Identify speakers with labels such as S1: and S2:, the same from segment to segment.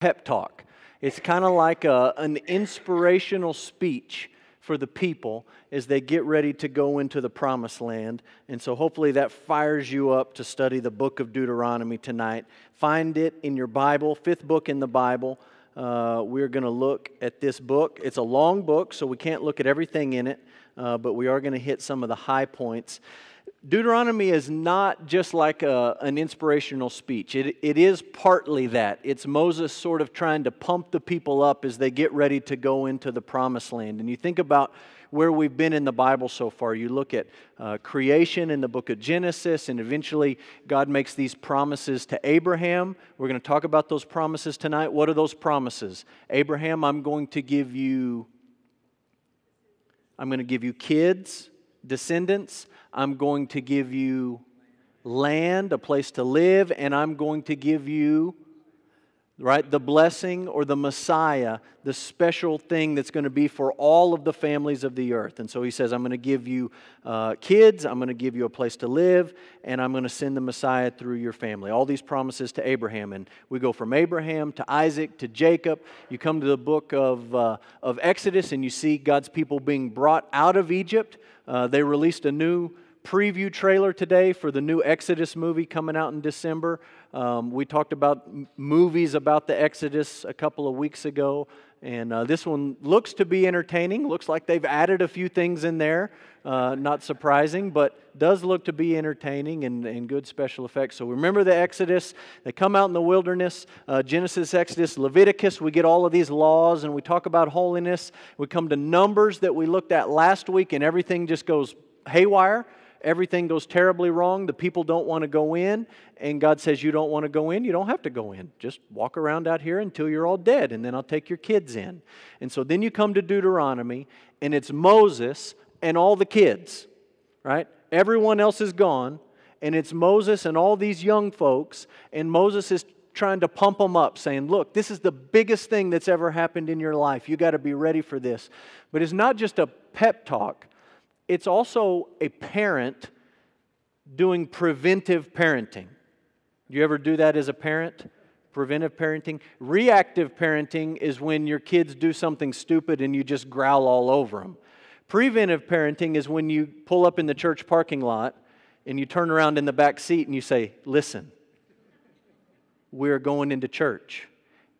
S1: pep talk. It's kind of like a, an inspirational speech for the people as they get ready to go into the promised land. And so hopefully that fires you up to study the book of Deuteronomy tonight. Find it in your Bible, fifth book in the Bible. Uh, we're going to look at this book. It's a long book, so we can't look at everything in it, uh, but we are going to hit some of the high points. Deuteronomy is not just like a, an inspirational speech. It, it is partly that. It's Moses sort of trying to pump the people up as they get ready to go into the promised land. And you think about where we've been in the Bible so far. You look at uh, creation in the book of Genesis, and eventually God makes these promises to Abraham. We're going to talk about those promises tonight. What are those promises? Abraham, I'm going to give you. I'm going to give you kids, descendants. I'm going to give you land, a place to live, and I'm going to give you, right, the blessing or the Messiah, the special thing that's going to be for all of the families of the earth. And so he says, I'm going to give you uh, kids, I'm going to give you a place to live, and I'm going to send the Messiah through your family. All these promises to Abraham. And we go from Abraham to Isaac to Jacob. You come to the book of, uh, of Exodus, and you see God's people being brought out of Egypt. Uh, they released a new preview trailer today for the new Exodus movie coming out in December. Um, we talked about movies about the Exodus a couple of weeks ago, and uh, this one looks to be entertaining. Looks like they've added a few things in there. Uh, not surprising, but does look to be entertaining and, and good special effects. So remember the Exodus. They come out in the wilderness uh, Genesis, Exodus, Leviticus. We get all of these laws and we talk about holiness. We come to Numbers that we looked at last week, and everything just goes haywire everything goes terribly wrong. The people don't want to go in, and God says, You don't want to go in, you don't have to go in. Just walk around out here until you're all dead, and then I'll take your kids in. And so then you come to Deuteronomy, and it's Moses and all the kids, right? Everyone else is gone, and it's Moses and all these young folks, and Moses is trying to pump them up, saying, Look, this is the biggest thing that's ever happened in your life. You got to be ready for this. But it's not just a pep talk, it's also a parent doing preventive parenting. Do you ever do that as a parent? Preventive parenting. Reactive parenting is when your kids do something stupid and you just growl all over them. Preventive parenting is when you pull up in the church parking lot and you turn around in the back seat and you say, Listen, we're going into church.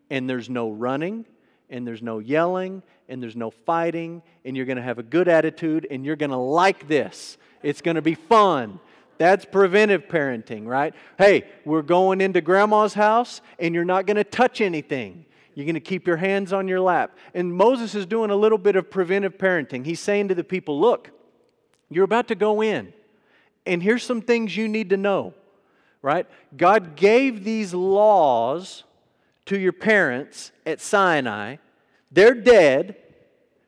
S1: And there's no running, and there's no yelling and there's no fighting and you're going to have a good attitude and you're going to like this. It's going to be fun. That's preventive parenting, right? Hey, we're going into grandma's house and you're not going to touch anything. You're going to keep your hands on your lap. And Moses is doing a little bit of preventive parenting. He's saying to the people, look, you're about to go in, and here's some things you need to know, right? God gave these laws to your parents at Sinai. They're dead.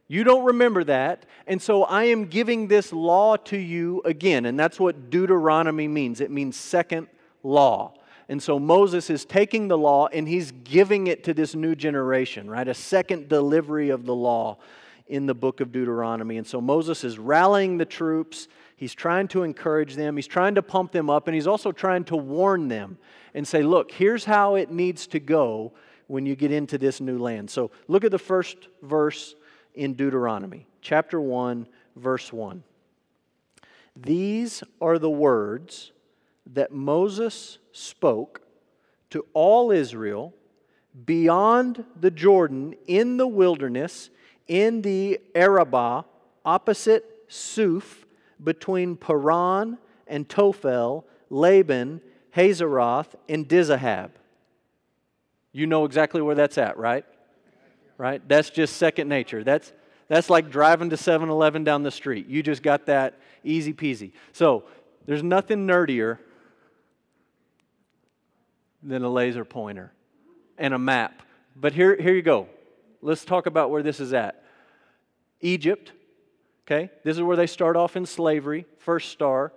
S1: You don't remember that. And so I am giving this law to you again. And that's what Deuteronomy means it means second law. And so Moses is taking the law and he's giving it to this new generation, right? A second delivery of the law in the book of Deuteronomy. And so Moses is rallying the troops. He's trying to encourage them. He's trying to pump them up. And he's also trying to warn them and say, look, here's how it needs to go when you get into this new land. So look at the first verse in Deuteronomy, chapter 1, verse 1. These are the words that Moses spoke to all Israel beyond the Jordan in the wilderness in the Arabah opposite Suph between Paran and Tophel, Laban, Hazeroth, and Dizahab. You know exactly where that's at, right? Right? That's just second nature. That's, that's like driving to 7 Eleven down the street. You just got that easy peasy. So there's nothing nerdier than a laser pointer and a map. But here, here you go. Let's talk about where this is at. Egypt, okay? This is where they start off in slavery, first star.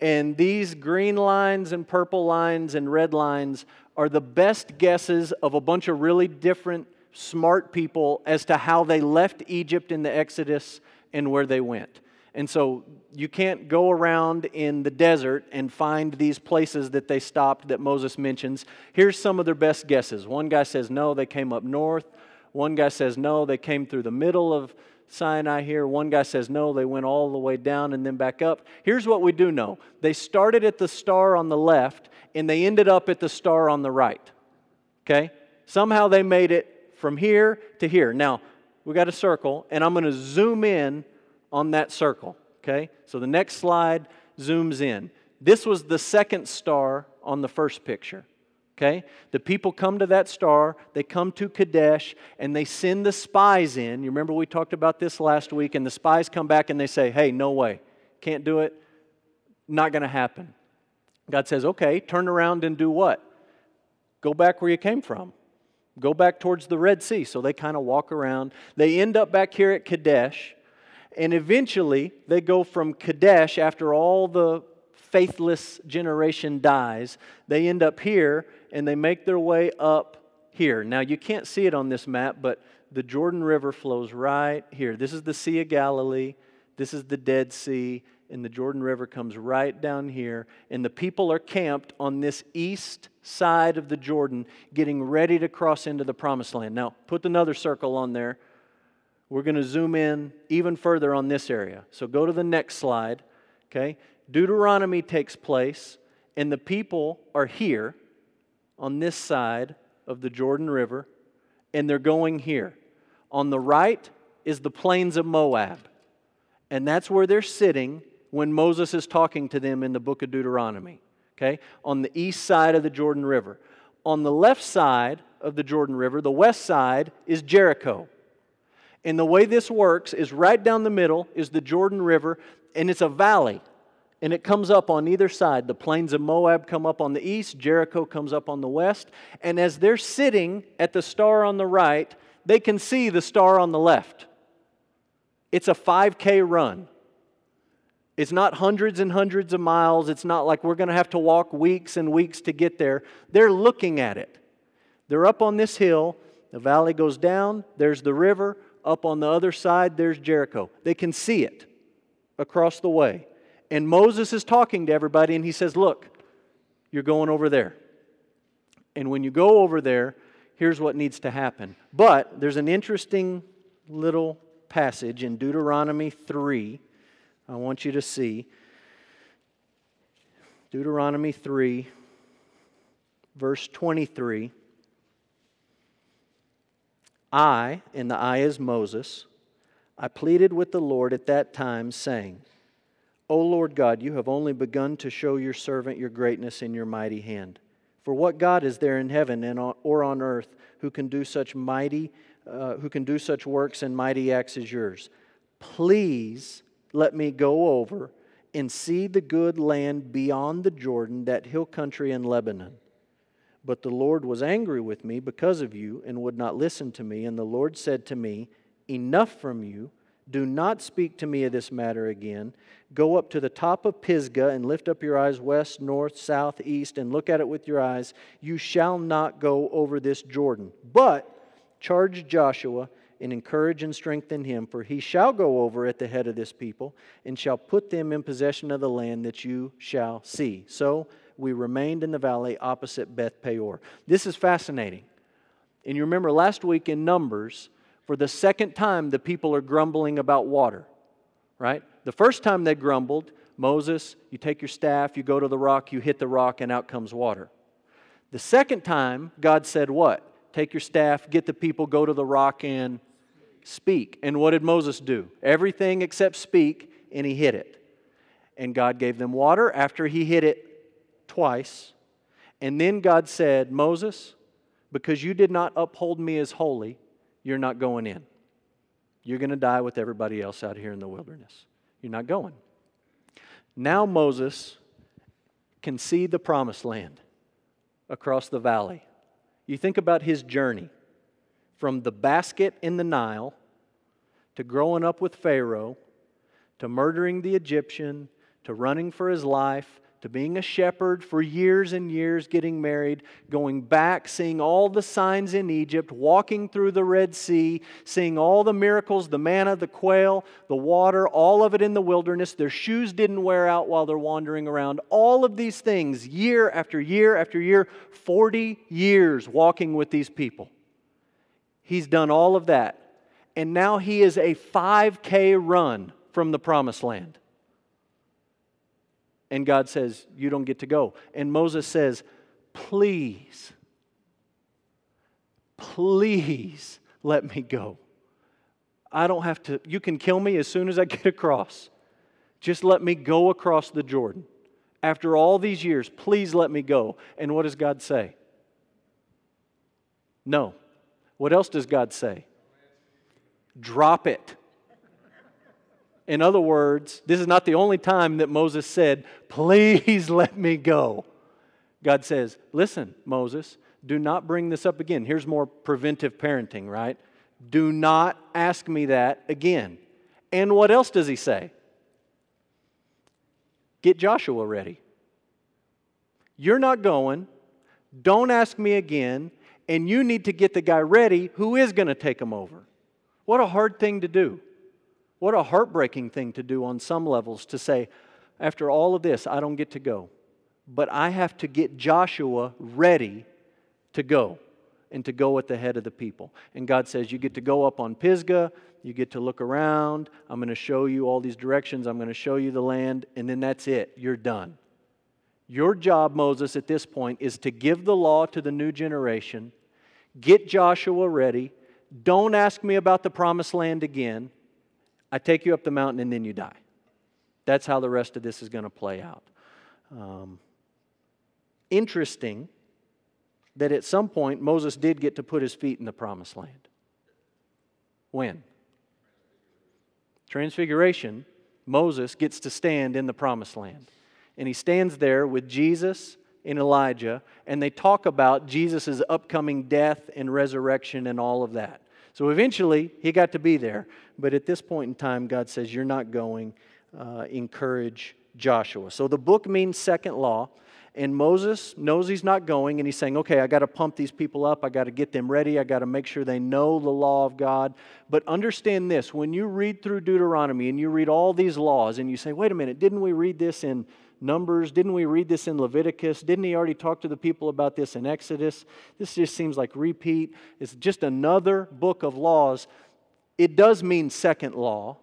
S1: And these green lines and purple lines and red lines are the best guesses of a bunch of really different, smart people as to how they left Egypt in the Exodus and where they went. And so you can't go around in the desert and find these places that they stopped that Moses mentions. Here's some of their best guesses. One guy says, no, they came up north. One guy says, no, they came through the middle of Sinai here. One guy says, no, they went all the way down and then back up. Here's what we do know they started at the star on the left and they ended up at the star on the right. Okay? Somehow they made it from here to here. Now, we got a circle, and I'm going to zoom in on that circle. Okay? So the next slide zooms in. This was the second star on the first picture. Okay? The people come to that star, they come to Kadesh, and they send the spies in. You remember we talked about this last week, and the spies come back and they say, Hey, no way. Can't do it. Not going to happen. God says, Okay, turn around and do what? Go back where you came from. Go back towards the Red Sea. So they kind of walk around. They end up back here at Kadesh. And eventually, they go from Kadesh after all the faithless generation dies. They end up here and they make their way up here. Now, you can't see it on this map, but the Jordan River flows right here. This is the Sea of Galilee, this is the Dead Sea, and the Jordan River comes right down here. And the people are camped on this east side of the Jordan, getting ready to cross into the promised land. Now, put another circle on there. We're going to zoom in even further on this area. So go to the next slide. Okay? Deuteronomy takes place, and the people are here on this side of the Jordan River, and they're going here. On the right is the plains of Moab, and that's where they're sitting when Moses is talking to them in the book of Deuteronomy. Okay? On the east side of the Jordan River. On the left side of the Jordan River, the west side, is Jericho. And the way this works is right down the middle is the Jordan River, and it's a valley and it comes up on either side. The plains of Moab come up on the east, Jericho comes up on the west. And as they're sitting at the star on the right, they can see the star on the left. It's a 5K run. It's not hundreds and hundreds of miles. It's not like we're going to have to walk weeks and weeks to get there. They're looking at it. They're up on this hill. The valley goes down. There's the river. Up on the other side, there's Jericho. They can see it across the way. And Moses is talking to everybody, and he says, Look, you're going over there. And when you go over there, here's what needs to happen. But there's an interesting little passage in Deuteronomy 3 I want you to see. Deuteronomy 3, verse 23. I, and the I is Moses, I pleaded with the Lord at that time, saying, O Lord God, you have only begun to show your servant your greatness in your mighty hand. For what God is there in heaven and on, or on earth who can do such mighty, uh, who can do such works and mighty acts as yours? Please let me go over and see the good land beyond the Jordan, that hill country in Lebanon. But the Lord was angry with me because of you and would not listen to me. And the Lord said to me, Enough from you. Do not speak to me of this matter again. Go up to the top of Pisgah and lift up your eyes west, north, south, east, and look at it with your eyes. You shall not go over this Jordan. But charge Joshua and encourage and strengthen him, for he shall go over at the head of this people and shall put them in possession of the land that you shall see. So we remained in the valley opposite Beth Peor. This is fascinating. And you remember last week in Numbers, for the second time, the people are grumbling about water, right? The first time they grumbled, Moses, you take your staff, you go to the rock, you hit the rock, and out comes water. The second time, God said, What? Take your staff, get the people, go to the rock, and speak. And what did Moses do? Everything except speak, and he hit it. And God gave them water after he hit it twice. And then God said, Moses, because you did not uphold me as holy, you're not going in. You're going to die with everybody else out here in the wilderness. You're not going. Now Moses can see the promised land across the valley. You think about his journey from the basket in the Nile to growing up with Pharaoh to murdering the Egyptian to running for his life to being a shepherd for years and years, getting married, going back, seeing all the signs in Egypt, walking through the Red Sea, seeing all the miracles the manna, the quail, the water, all of it in the wilderness. Their shoes didn't wear out while they're wandering around. All of these things, year after year after year, 40 years walking with these people. He's done all of that. And now he is a 5K run from the promised land. And God says, You don't get to go. And Moses says, Please, please let me go. I don't have to, you can kill me as soon as I get across. Just let me go across the Jordan. After all these years, please let me go. And what does God say? No. What else does God say? Drop it. In other words, this is not the only time that Moses said, Please let me go. God says, Listen, Moses, do not bring this up again. Here's more preventive parenting, right? Do not ask me that again. And what else does he say? Get Joshua ready. You're not going. Don't ask me again. And you need to get the guy ready who is going to take him over. What a hard thing to do. What a heartbreaking thing to do on some levels to say, after all of this, I don't get to go. But I have to get Joshua ready to go and to go at the head of the people. And God says, You get to go up on Pisgah, you get to look around, I'm going to show you all these directions, I'm going to show you the land, and then that's it. You're done. Your job, Moses, at this point is to give the law to the new generation, get Joshua ready. Don't ask me about the promised land again. I take you up the mountain and then you die. That's how the rest of this is going to play out. Um, interesting that at some point Moses did get to put his feet in the promised land. When? Transfiguration, Moses gets to stand in the promised land. And he stands there with Jesus and Elijah, and they talk about Jesus' upcoming death and resurrection and all of that. So eventually, he got to be there. But at this point in time, God says, You're not going. Uh, encourage Joshua. So the book means second law. And Moses knows he's not going, and he's saying, Okay, I got to pump these people up. I got to get them ready. I got to make sure they know the law of God. But understand this when you read through Deuteronomy and you read all these laws, and you say, Wait a minute, didn't we read this in Numbers? Didn't we read this in Leviticus? Didn't he already talk to the people about this in Exodus? This just seems like repeat. It's just another book of laws. It does mean second law,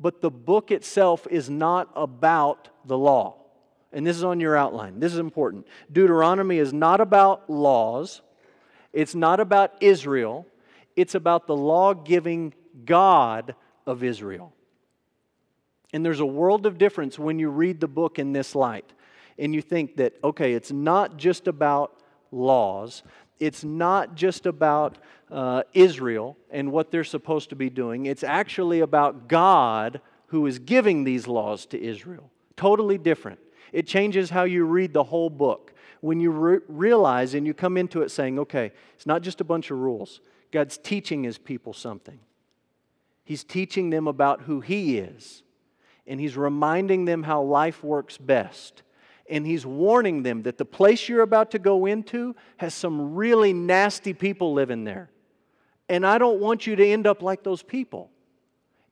S1: but the book itself is not about the law. And this is on your outline. This is important. Deuteronomy is not about laws, it's not about Israel, it's about the law giving God of Israel. And there's a world of difference when you read the book in this light and you think that, okay, it's not just about laws, it's not just about uh, Israel and what they're supposed to be doing, it's actually about God who is giving these laws to Israel. Totally different. It changes how you read the whole book. When you re- realize and you come into it saying, okay, it's not just a bunch of rules, God's teaching his people something. He's teaching them about who he is and he's reminding them how life works best. And he's warning them that the place you're about to go into has some really nasty people living there. And I don't want you to end up like those people.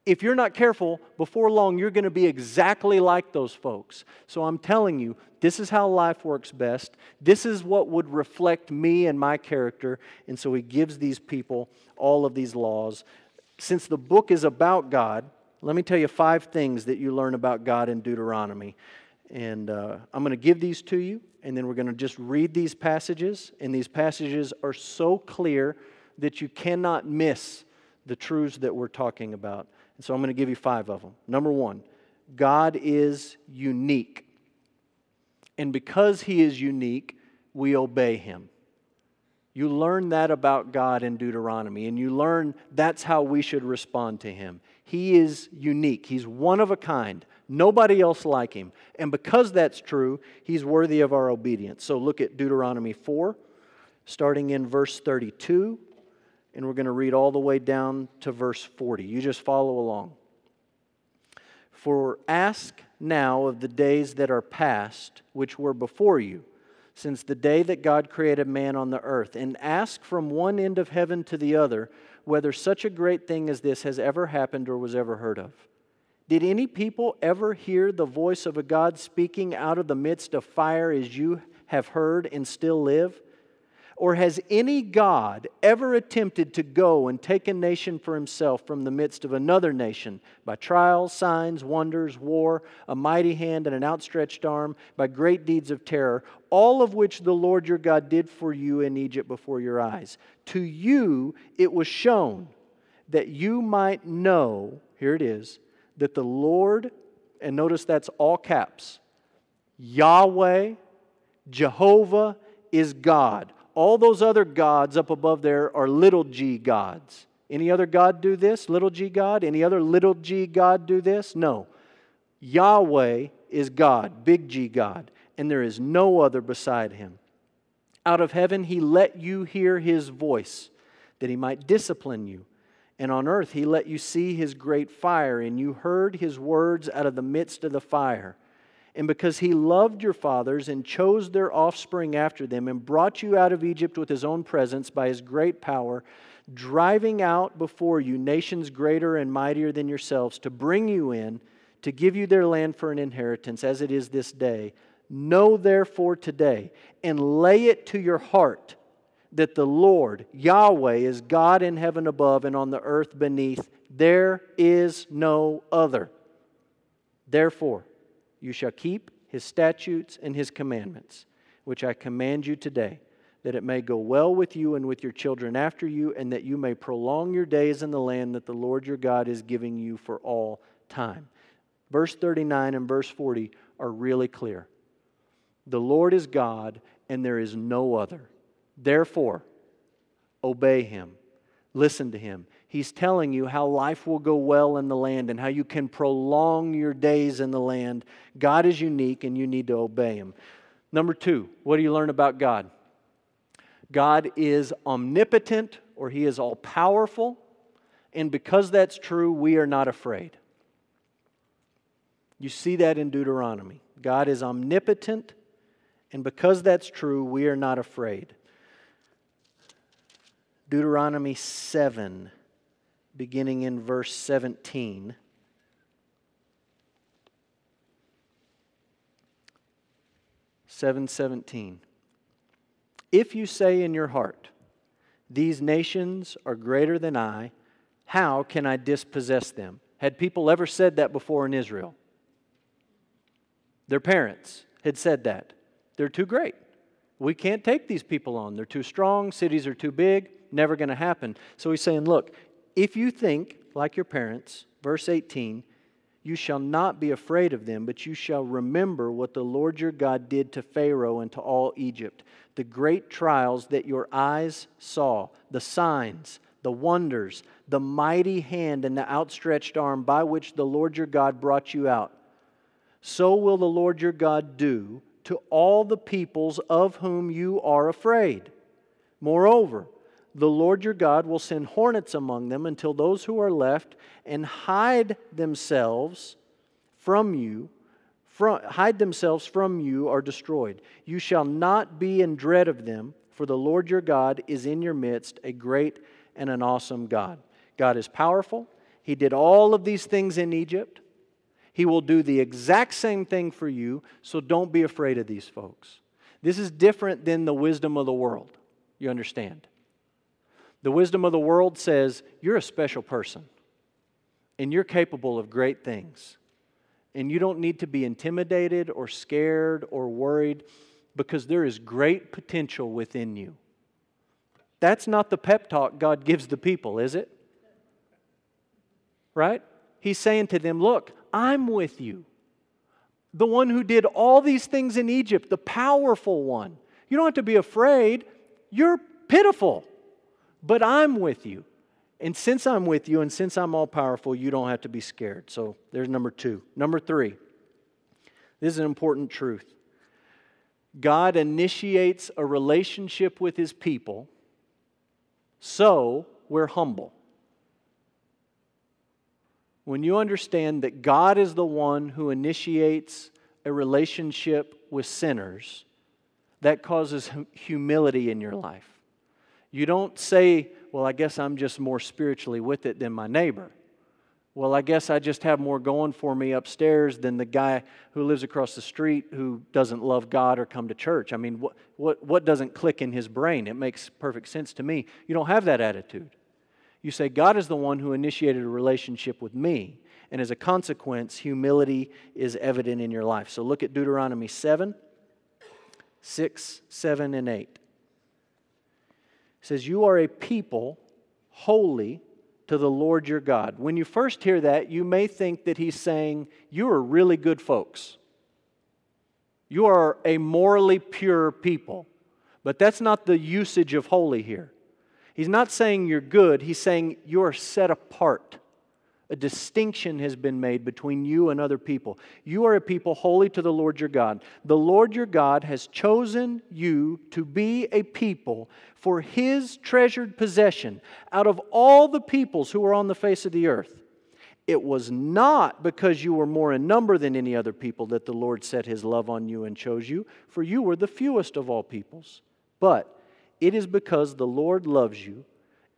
S1: If you're not careful, before long, you're going to be exactly like those folks. So I'm telling you, this is how life works best. This is what would reflect me and my character. And so he gives these people all of these laws. Since the book is about God, let me tell you five things that you learn about God in Deuteronomy. And uh, I'm going to give these to you, and then we're going to just read these passages. And these passages are so clear that you cannot miss the truths that we're talking about. And so I'm going to give you five of them. Number one, God is unique. And because He is unique, we obey Him. You learn that about God in Deuteronomy, and you learn that's how we should respond to Him. He is unique, He's one of a kind. Nobody else like Him. And because that's true, He's worthy of our obedience. So look at Deuteronomy 4, starting in verse 32, and we're going to read all the way down to verse 40. You just follow along. For ask now of the days that are past, which were before you, since the day that God created man on the earth, and ask from one end of heaven to the other whether such a great thing as this has ever happened or was ever heard of. Did any people ever hear the voice of a God speaking out of the midst of fire as you have heard and still live? Or has any God ever attempted to go and take a nation for himself from the midst of another nation by trials, signs, wonders, war, a mighty hand, and an outstretched arm, by great deeds of terror, all of which the Lord your God did for you in Egypt before your eyes? To you it was shown that you might know, here it is, that the Lord, and notice that's all caps, Yahweh, Jehovah is God. All those other gods up above there are little g gods. Any other God do this? Little g God? Any other little g God do this? No. Yahweh is God, big G God, and there is no other beside him. Out of heaven, he let you hear his voice, that he might discipline you. And on earth, he let you see his great fire, and you heard his words out of the midst of the fire. And because he loved your fathers and chose their offspring after them, and brought you out of Egypt with his own presence by his great power, driving out before you nations greater and mightier than yourselves, to bring you in, to give you their land for an inheritance, as it is this day. Know therefore today, and lay it to your heart that the Lord, Yahweh, is God in heaven above and on the earth beneath. There is no other. Therefore, you shall keep his statutes and his commandments, which I command you today, that it may go well with you and with your children after you, and that you may prolong your days in the land that the Lord your God is giving you for all time. Verse 39 and verse 40 are really clear. The Lord is God, and there is no other. Therefore, obey him, listen to him. He's telling you how life will go well in the land and how you can prolong your days in the land. God is unique and you need to obey him. Number two, what do you learn about God? God is omnipotent or he is all powerful. And because that's true, we are not afraid. You see that in Deuteronomy. God is omnipotent, and because that's true, we are not afraid. Deuteronomy 7, beginning in verse 17. Seven seventeen. If you say in your heart, These nations are greater than I, how can I dispossess them? Had people ever said that before in Israel? Their parents had said that. They're too great. We can't take these people on. They're too strong. Cities are too big never going to happen. So he's saying, look, if you think like your parents, verse 18, you shall not be afraid of them, but you shall remember what the Lord your God did to Pharaoh and to all Egypt, the great trials that your eyes saw, the signs, the wonders, the mighty hand and the outstretched arm by which the Lord your God brought you out. So will the Lord your God do to all the peoples of whom you are afraid. Moreover, the Lord your God will send hornets among them until those who are left and hide themselves from you from, hide themselves from you are destroyed. You shall not be in dread of them, for the Lord your God is in your midst, a great and an awesome God. God is powerful. He did all of these things in Egypt. He will do the exact same thing for you, so don't be afraid of these folks. This is different than the wisdom of the world. You understand? The wisdom of the world says you're a special person and you're capable of great things. And you don't need to be intimidated or scared or worried because there is great potential within you. That's not the pep talk God gives the people, is it? Right? He's saying to them, Look, I'm with you. The one who did all these things in Egypt, the powerful one. You don't have to be afraid. You're pitiful but I'm with you. And since I'm with you and since I'm all powerful, you don't have to be scared. So there's number two. Number three, this is an important truth. God initiates a relationship with his people, so we're humble. when you understand that God is the one who initiates a relationship with sinners, that causes humility in your life. You don't say, Well, I guess I'm just more spiritually with it than my neighbor. Well, I guess I just have more going for me upstairs than the guy who lives across the street who doesn't love God or come to church. I mean, what, what, what doesn't click in his brain? It makes perfect sense to me. You don't have that attitude. You say, God is the one who initiated a relationship with me. And as a consequence, humility is evident in your life. So look at Deuteronomy 7 6, 7, and 8. Says, You are a people holy to the Lord your God. When you first hear that, you may think that he's saying, You are really good folks. You are a morally pure people. But that's not the usage of holy here. He's not saying you're good, he's saying you are set apart. A distinction has been made between you and other people. You are a people holy to the Lord your God. The Lord your God has chosen you to be a people for his treasured possession out of all the peoples who are on the face of the earth. It was not because you were more in number than any other people that the Lord set his love on you and chose you, for you were the fewest of all peoples. But it is because the Lord loves you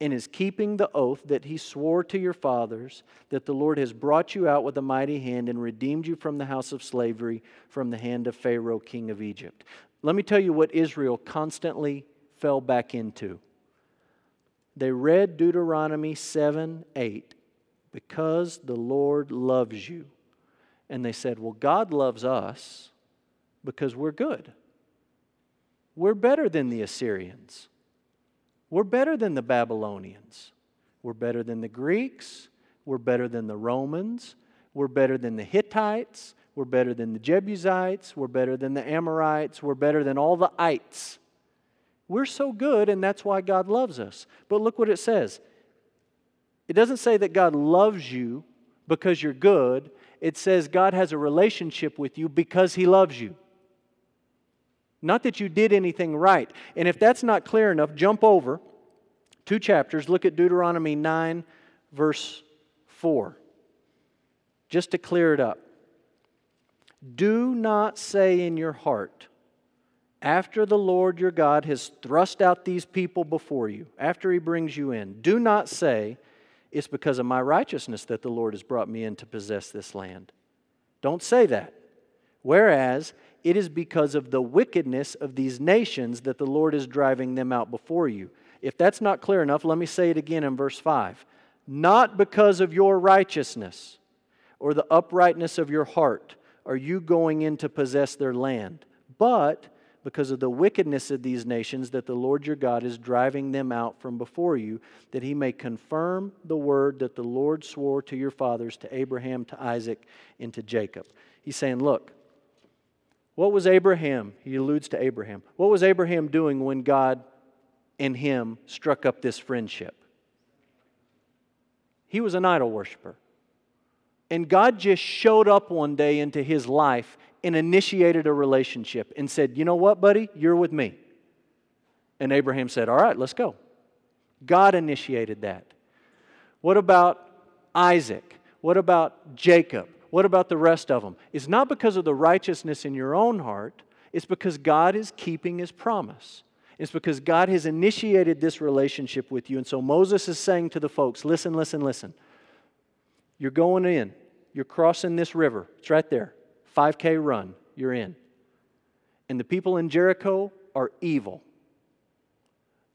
S1: and is keeping the oath that he swore to your fathers that the Lord has brought you out with a mighty hand and redeemed you from the house of slavery, from the hand of Pharaoh, king of Egypt. Let me tell you what Israel constantly fell back into. They read Deuteronomy 7 8, because the Lord loves you. And they said, Well, God loves us because we're good. We're better than the Assyrians. We're better than the Babylonians. We're better than the Greeks. We're better than the Romans. We're better than the Hittites. We're better than the Jebusites. We're better than the Amorites. We're better than all the ites. We're so good, and that's why God loves us. But look what it says it doesn't say that God loves you because you're good, it says God has a relationship with you because He loves you. Not that you did anything right. And if that's not clear enough, jump over two chapters. Look at Deuteronomy 9, verse 4. Just to clear it up. Do not say in your heart, after the Lord your God has thrust out these people before you, after he brings you in, do not say, It's because of my righteousness that the Lord has brought me in to possess this land. Don't say that. Whereas it is because of the wickedness of these nations that the Lord is driving them out before you. If that's not clear enough, let me say it again in verse 5. Not because of your righteousness or the uprightness of your heart are you going in to possess their land, but because of the wickedness of these nations that the Lord your God is driving them out from before you, that he may confirm the word that the Lord swore to your fathers, to Abraham, to Isaac, and to Jacob. He's saying, Look, what was Abraham? He alludes to Abraham. What was Abraham doing when God and him struck up this friendship? He was an idol worshiper. And God just showed up one day into his life and initiated a relationship and said, You know what, buddy? You're with me. And Abraham said, All right, let's go. God initiated that. What about Isaac? What about Jacob? What about the rest of them? It's not because of the righteousness in your own heart, it's because God is keeping his promise. It's because God has initiated this relationship with you. And so Moses is saying to the folks listen, listen, listen. You're going in, you're crossing this river. It's right there. 5K run, you're in. And the people in Jericho are evil.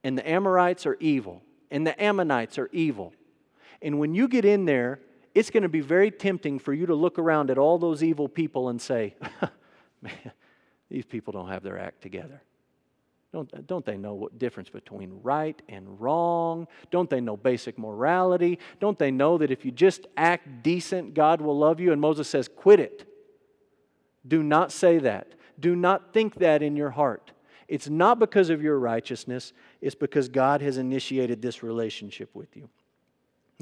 S1: And the Amorites are evil. And the Ammonites are evil. And when you get in there, it's going to be very tempting for you to look around at all those evil people and say, man, these people don't have their act together. Don't, don't they know what difference between right and wrong? Don't they know basic morality? Don't they know that if you just act decent, God will love you? And Moses says, quit it. Do not say that. Do not think that in your heart. It's not because of your righteousness, it's because God has initiated this relationship with you.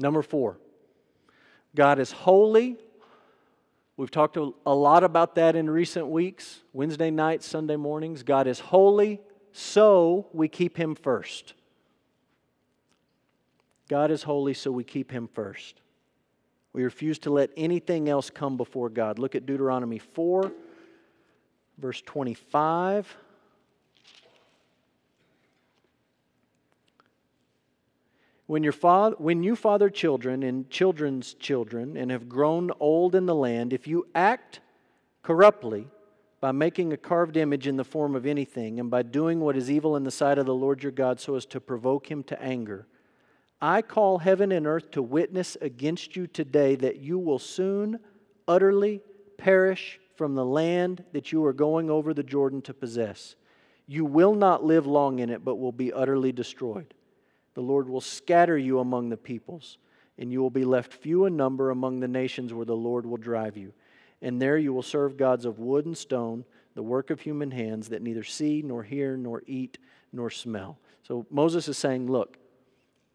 S1: Number four, God is holy. We've talked a lot about that in recent weeks, Wednesday nights, Sunday mornings. God is holy, so we keep Him first. God is holy, so we keep Him first. We refuse to let anything else come before God. Look at Deuteronomy 4, verse 25. When, your when you father children and children's children and have grown old in the land, if you act corruptly by making a carved image in the form of anything and by doing what is evil in the sight of the Lord your God so as to provoke him to anger, I call heaven and earth to witness against you today that you will soon utterly perish from the land that you are going over the Jordan to possess. You will not live long in it, but will be utterly destroyed. The Lord will scatter you among the peoples, and you will be left few in number among the nations where the Lord will drive you. And there you will serve gods of wood and stone, the work of human hands that neither see, nor hear, nor eat, nor smell. So Moses is saying, Look,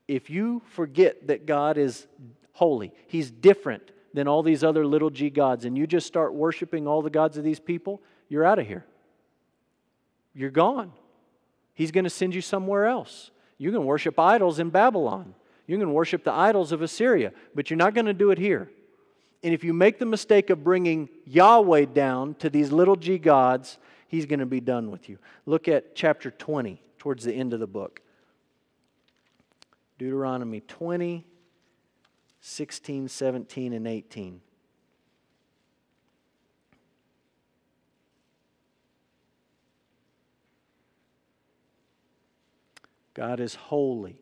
S1: if you forget that God is holy, He's different than all these other little g gods, and you just start worshiping all the gods of these people, you're out of here. You're gone. He's going to send you somewhere else. You can worship idols in Babylon. You can worship the idols of Assyria, but you're not going to do it here. And if you make the mistake of bringing Yahweh down to these little g gods, he's going to be done with you. Look at chapter 20, towards the end of the book. Deuteronomy 20, 16, 17, and 18. God is holy.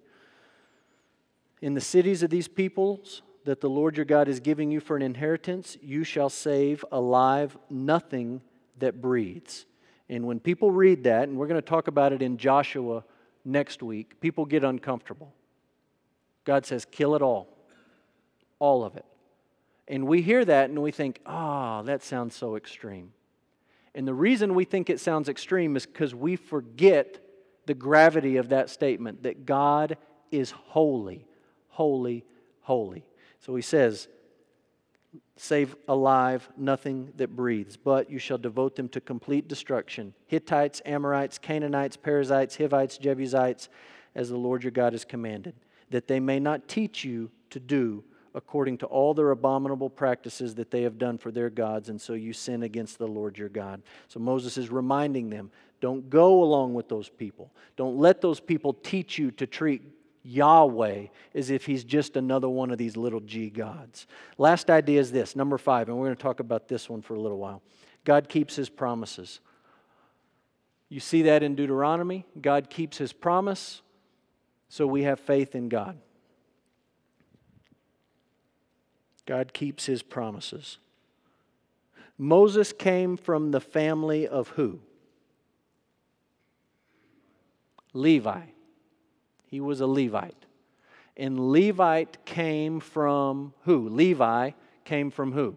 S1: In the cities of these peoples that the Lord your God is giving you for an inheritance, you shall save alive nothing that breathes. And when people read that, and we're going to talk about it in Joshua next week, people get uncomfortable. God says, kill it all, all of it. And we hear that and we think, ah, oh, that sounds so extreme. And the reason we think it sounds extreme is because we forget the gravity of that statement that God is holy, holy, holy. So he says, Save alive nothing that breathes, but you shall devote them to complete destruction Hittites, Amorites, Canaanites, Perizzites, Hivites, Jebusites, as the Lord your God has commanded, that they may not teach you to do according to all their abominable practices that they have done for their gods, and so you sin against the Lord your God. So Moses is reminding them don't go along with those people. Don't let those people teach you to treat Yahweh as if he's just another one of these little g gods. Last idea is this, number five, and we're going to talk about this one for a little while. God keeps his promises. You see that in Deuteronomy. God keeps his promise, so we have faith in God. God keeps his promises. Moses came from the family of who? Levi. He was a Levite. And Levite came from who? Levi came from who?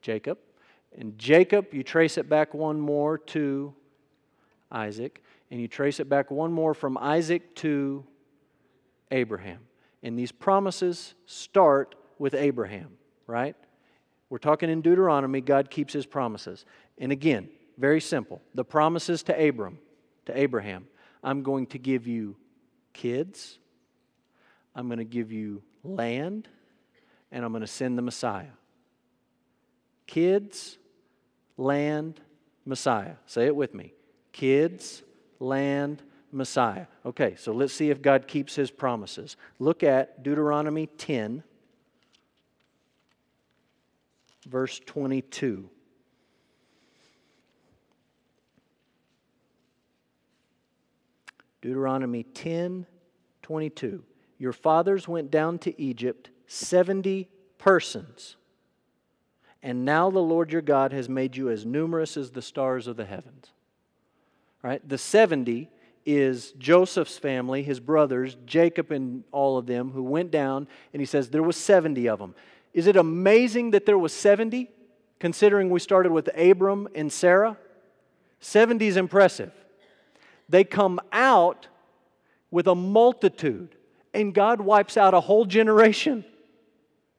S1: Jacob. And Jacob, you trace it back one more to Isaac. And you trace it back one more from Isaac to Abraham. And these promises start with Abraham, right? We're talking in Deuteronomy, God keeps his promises. And again, very simple. The promises to Abram to Abraham I'm going to give you kids, I'm going to give you land, and I'm going to send the Messiah. Kids, land, Messiah. Say it with me. Kids, land, Messiah. Okay, so let's see if God keeps his promises. Look at Deuteronomy 10, verse 22. Deuteronomy 10 22. Your fathers went down to Egypt, 70 persons. And now the Lord your God has made you as numerous as the stars of the heavens. Right? The 70 is Joseph's family, his brothers, Jacob and all of them who went down and he says there was 70 of them. Is it amazing that there was 70 considering we started with Abram and Sarah? 70 is impressive. They come out with a multitude, and God wipes out a whole generation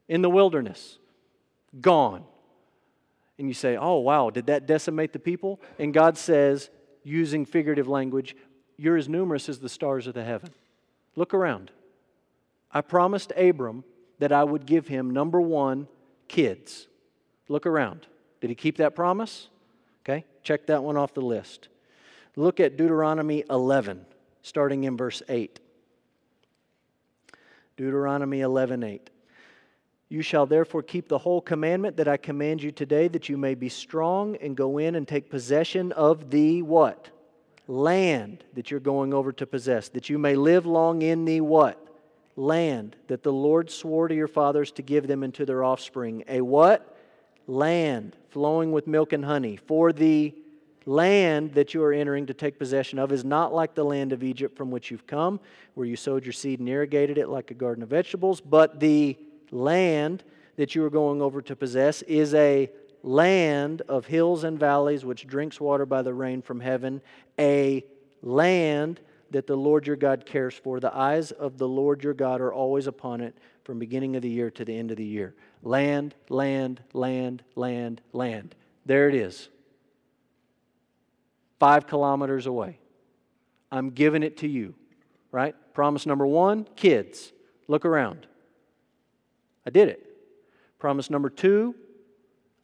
S1: in the wilderness. Gone. And you say, oh, wow, did that decimate the people? And God says, using figurative language, you're as numerous as the stars of the heaven. Look around. I promised Abram that I would give him, number one, kids. Look around. Did he keep that promise? Okay, check that one off the list. Look at Deuteronomy 11, starting in verse 8. Deuteronomy 11, 8. You shall therefore keep the whole commandment that I command you today, that you may be strong and go in and take possession of the what? Land that you're going over to possess, that you may live long in the what? Land that the Lord swore to your fathers to give them and to their offspring. A what? Land flowing with milk and honey. For the land that you are entering to take possession of is not like the land of Egypt from which you've come, where you sowed your seed and irrigated it like a garden of vegetables, but the land that you are going over to possess is a land of hills and valleys which drinks water by the rain from heaven, a land that the Lord your God cares for. The eyes of the Lord your God are always upon it from beginning of the year to the end of the year. Land, land, land, land, land. There it is. Five kilometers away. I'm giving it to you, right? Promise number one kids. Look around. I did it. Promise number two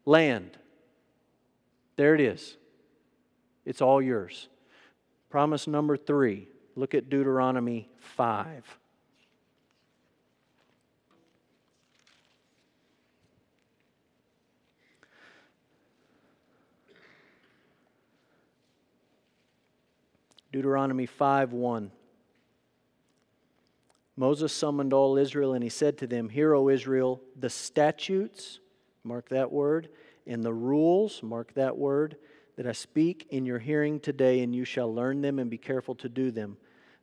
S1: land. There it is. It's all yours. Promise number three look at Deuteronomy 5. Deuteronomy 5 1. Moses summoned all Israel and he said to them, Hear, O Israel, the statutes, mark that word, and the rules, mark that word, that I speak in your hearing today, and you shall learn them and be careful to do them.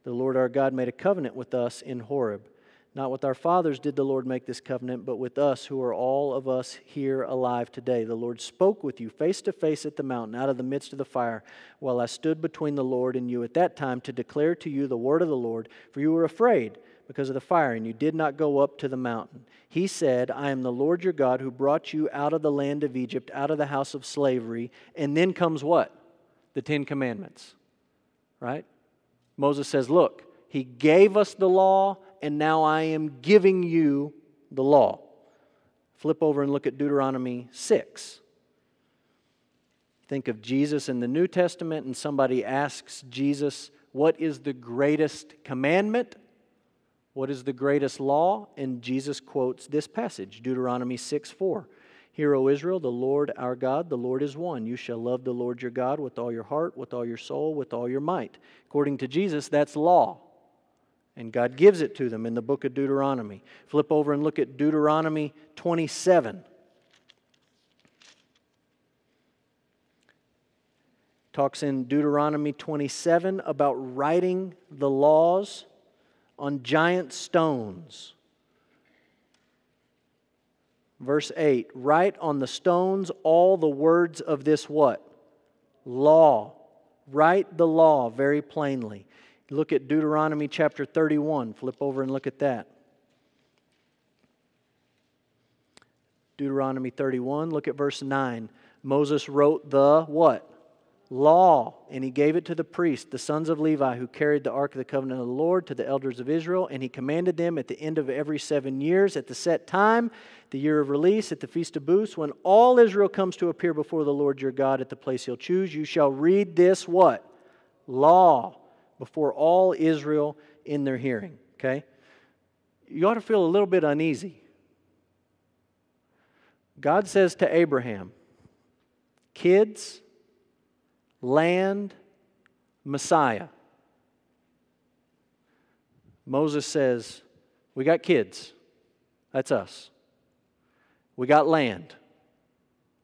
S1: The Lord our God made a covenant with us in Horeb. Not with our fathers did the Lord make this covenant, but with us who are all of us here alive today. The Lord spoke with you face to face at the mountain out of the midst of the fire, while I stood between the Lord and you at that time to declare to you the word of the Lord, for you were afraid because of the fire, and you did not go up to the mountain. He said, I am the Lord your God who brought you out of the land of Egypt, out of the house of slavery. And then comes what? The Ten Commandments, right? Moses says, Look, he gave us the law, and now I am giving you the law. Flip over and look at Deuteronomy 6. Think of Jesus in the New Testament, and somebody asks Jesus, What is the greatest commandment? What is the greatest law? And Jesus quotes this passage, Deuteronomy 6 4. Hear, O Israel, the Lord our God, the Lord is one. You shall love the Lord your God with all your heart, with all your soul, with all your might. According to Jesus, that's law. And God gives it to them in the book of Deuteronomy. Flip over and look at Deuteronomy 27. Talks in Deuteronomy 27 about writing the laws on giant stones. Verse 8 Write on the stones all the words of this what? Law. Write the law very plainly. Look at Deuteronomy chapter 31. Flip over and look at that. Deuteronomy 31, look at verse 9. Moses wrote the what? Law, and he gave it to the priests, the sons of Levi, who carried the ark of the covenant of the Lord to the elders of Israel, and he commanded them at the end of every seven years, at the set time, the year of release, at the feast of booths, when all Israel comes to appear before the Lord your God at the place he'll choose, you shall read this what? Law before all Israel in their hearing. Okay? You ought to feel a little bit uneasy. God says to Abraham, Kids, land, Messiah. Moses says, We got kids. That's us. We got land.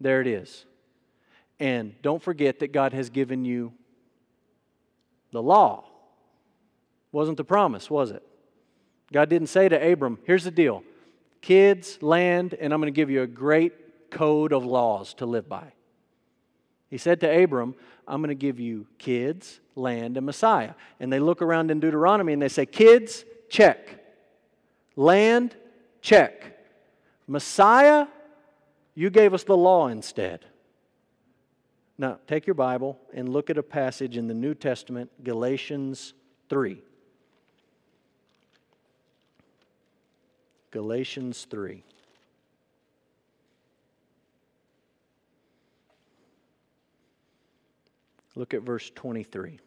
S1: There it is. And don't forget that God has given you the law. Wasn't the promise, was it? God didn't say to Abram, Here's the deal kids, land, and I'm going to give you a great code of laws to live by. He said to Abram, I'm going to give you kids, land, and Messiah. And they look around in Deuteronomy and they say, Kids, check. Land, check. Messiah, you gave us the law instead. Now, take your Bible and look at a passage in the New Testament, Galatians 3. Galatians 3. Look at verse 23.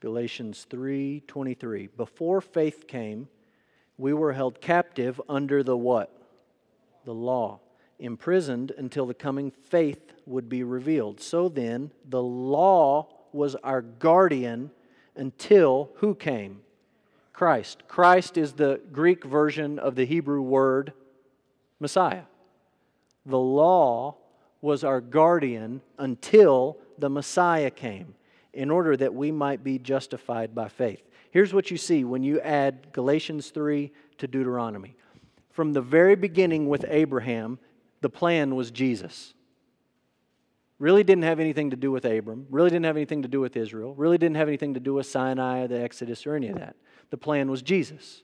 S1: Galatians 3:23 Before faith came we were held captive under the what? The law, imprisoned until the coming faith would be revealed. So then, the law was our guardian until who came? Christ. Christ is the Greek version of the Hebrew word Messiah. The law was our guardian until the Messiah came, in order that we might be justified by faith. Here's what you see when you add Galatians 3 to Deuteronomy. From the very beginning with Abraham, the plan was Jesus. Really didn't have anything to do with Abram, really didn't have anything to do with Israel, really didn't have anything to do with Sinai, or the Exodus, or any of that. The plan was Jesus.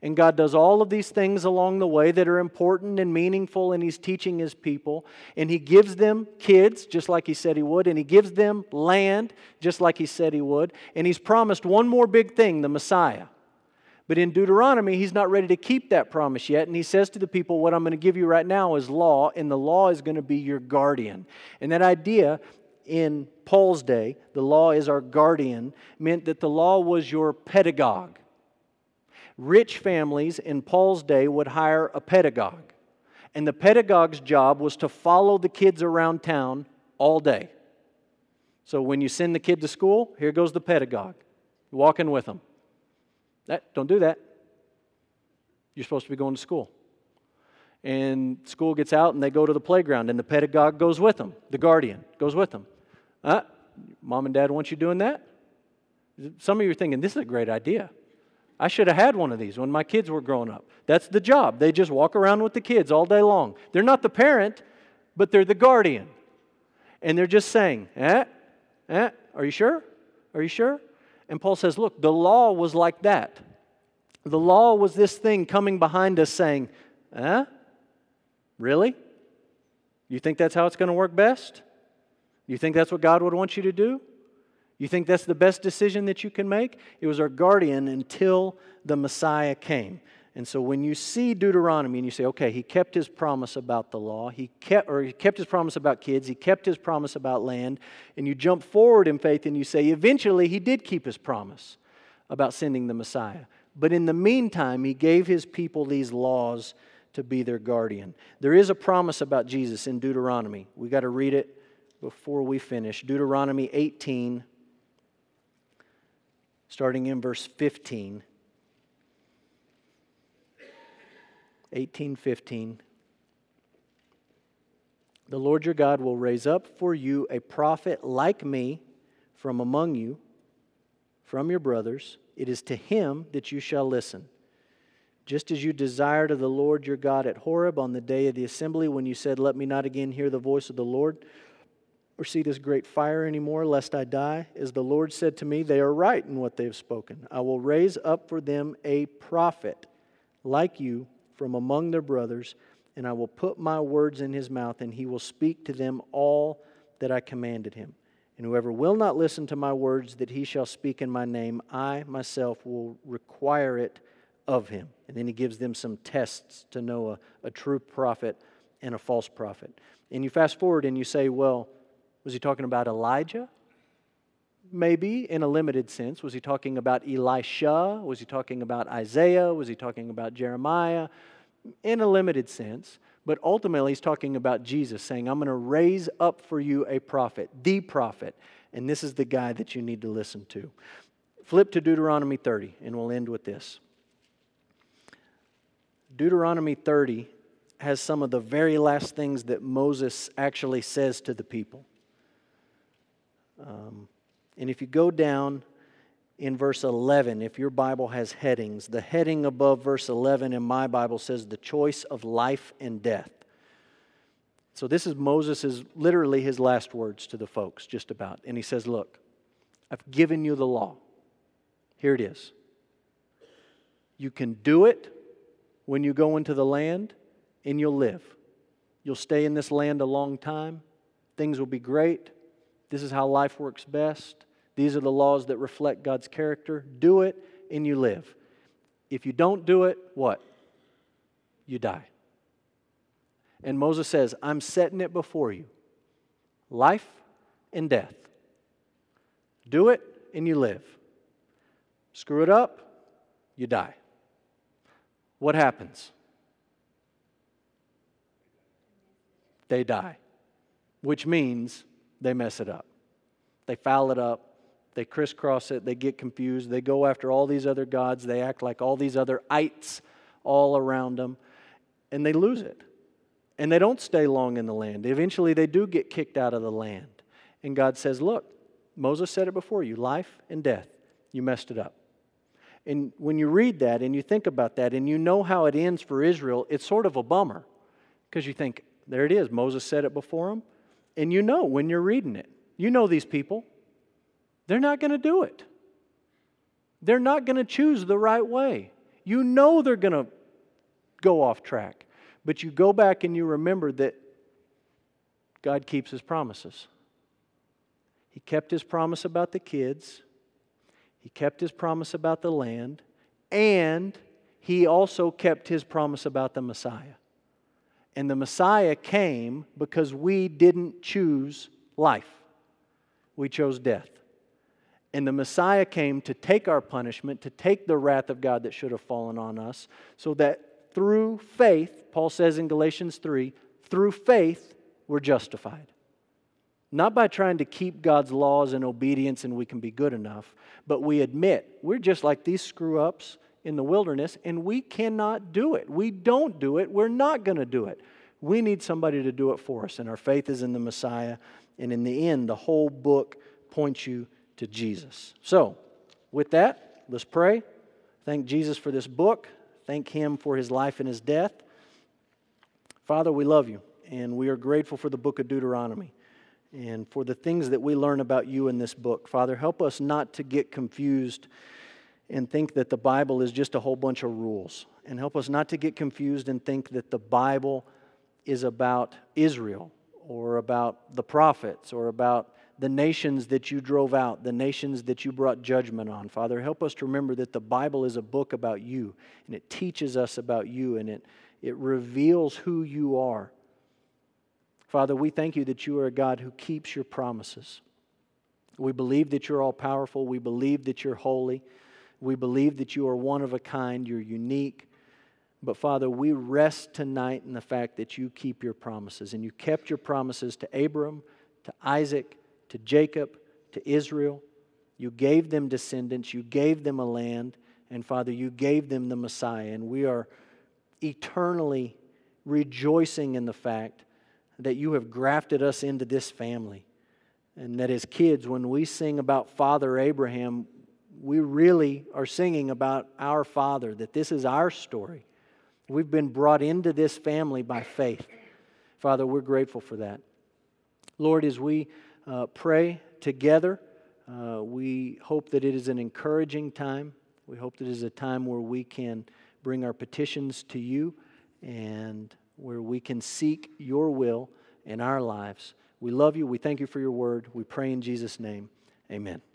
S1: And God does all of these things along the way that are important and meaningful, and He's teaching His people. And He gives them kids, just like He said He would, and He gives them land, just like He said He would. And He's promised one more big thing the Messiah. But in Deuteronomy, He's not ready to keep that promise yet. And He says to the people, What I'm going to give you right now is law, and the law is going to be your guardian. And that idea in Paul's day, the law is our guardian, meant that the law was your pedagogue rich families in Paul's day would hire a pedagogue. And the pedagogue's job was to follow the kids around town all day. So when you send the kid to school, here goes the pedagogue, walking with them. That, don't do that. You're supposed to be going to school. And school gets out and they go to the playground, and the pedagogue goes with them. The guardian goes with them. Uh, mom and dad want you doing that? Some of you are thinking, this is a great idea. I should have had one of these when my kids were growing up. That's the job. They just walk around with the kids all day long. They're not the parent, but they're the guardian. And they're just saying, eh, eh, are you sure? Are you sure? And Paul says, look, the law was like that. The law was this thing coming behind us saying, eh, really? You think that's how it's going to work best? You think that's what God would want you to do? You think that's the best decision that you can make? It was our guardian until the Messiah came. And so when you see Deuteronomy and you say, okay, he kept his promise about the law, he kept, or he kept his promise about kids, he kept his promise about land, and you jump forward in faith and you say, eventually he did keep his promise about sending the Messiah. But in the meantime, he gave his people these laws to be their guardian. There is a promise about Jesus in Deuteronomy. We got to read it before we finish. Deuteronomy 18, starting in verse 15. 1815. The Lord your God will raise up for you a prophet like me from among you, from your brothers. It is to him that you shall listen. Just as you desired of the Lord your God at Horeb on the day of the assembly, when you said, Let me not again hear the voice of the Lord or see this great fire anymore, lest I die. As the Lord said to me, they are right in what they have spoken. I will raise up for them a prophet like you from among their brothers, and I will put my words in his mouth, and he will speak to them all that I commanded him. And whoever will not listen to my words that he shall speak in my name, I myself will require it of him. And then he gives them some tests to know a, a true prophet and a false prophet. And you fast forward and you say, well, was he talking about Elijah? Maybe in a limited sense. Was he talking about Elisha? Was he talking about Isaiah? Was he talking about Jeremiah? In a limited sense. But ultimately, he's talking about Jesus, saying, I'm going to raise up for you a prophet, the prophet. And this is the guy that you need to listen to. Flip to Deuteronomy 30, and we'll end with this. Deuteronomy 30 has some of the very last things that Moses actually says to the people. Um, and if you go down in verse 11, if your Bible has headings, the heading above verse 11 in my Bible says the choice of life and death. So this is Moses' literally his last words to the folks, just about. And he says, Look, I've given you the law. Here it is. You can do it when you go into the land, and you'll live. You'll stay in this land a long time. Things will be great This is how life works best. These are the laws that reflect God's character. Do it and you live. If you don't do it, what? You die. And Moses says, I'm setting it before you life and death. Do it and you live. Screw it up, you die. What happens? They die, which means they mess it up. They foul it up, they crisscross it, they get confused, they go after all these other gods, they act like all these other ites all around them, and they lose it. And they don't stay long in the land. Eventually, they do get kicked out of the land. And God says, Look, Moses said it before you life and death. You messed it up. And when you read that and you think about that and you know how it ends for Israel, it's sort of a bummer because you think, there it is. Moses said it before them. And you know when you're reading it, you know these people. They're not going to do it. They're not going to choose the right way. You know they're going to go off track. But you go back and you remember that God keeps his promises. He kept his promise about the kids, he kept his promise about the land, and he also kept his promise about the Messiah. And the Messiah came because we didn't choose life, we chose death. And the Messiah came to take our punishment, to take the wrath of God that should have fallen on us, so that through faith, Paul says in Galatians 3, through faith, we're justified. Not by trying to keep God's laws and obedience and we can be good enough, but we admit we're just like these screw ups in the wilderness and we cannot do it. We don't do it. We're not going to do it. We need somebody to do it for us, and our faith is in the Messiah. And in the end, the whole book points you to Jesus. So, with that, let's pray. Thank Jesus for this book. Thank Him for His life and His death. Father, we love you, and we are grateful for the book of Deuteronomy and for the things that we learn about you in this book. Father, help us not to get confused and think that the Bible is just a whole bunch of rules. And help us not to get confused and think that the Bible is about Israel or about the prophets or about the nations that you drove out, the nations that you brought judgment on. Father, help us to remember that the Bible is a book about you and it teaches us about you and it, it reveals who you are. Father, we thank you that you are a God who keeps your promises. We believe that you're all powerful. We believe that you're holy. We believe that you are one of a kind. You're unique. But Father, we rest tonight in the fact that you keep your promises. And you kept your promises to Abram, to Isaac, to Jacob, to Israel. You gave them descendants. You gave them a land. And Father, you gave them the Messiah. And we are eternally rejoicing in the fact that you have grafted us into this family. And that as kids, when we sing about Father Abraham, we really are singing about our Father, that this is our story. We've been brought into this family by faith. Father, we're grateful for that. Lord, as we uh, pray together, uh, we hope that it is an encouraging time. We hope that it is a time where we can bring our petitions to you and where we can seek your will in our lives. We love you. We thank you for your word. We pray in Jesus' name. Amen.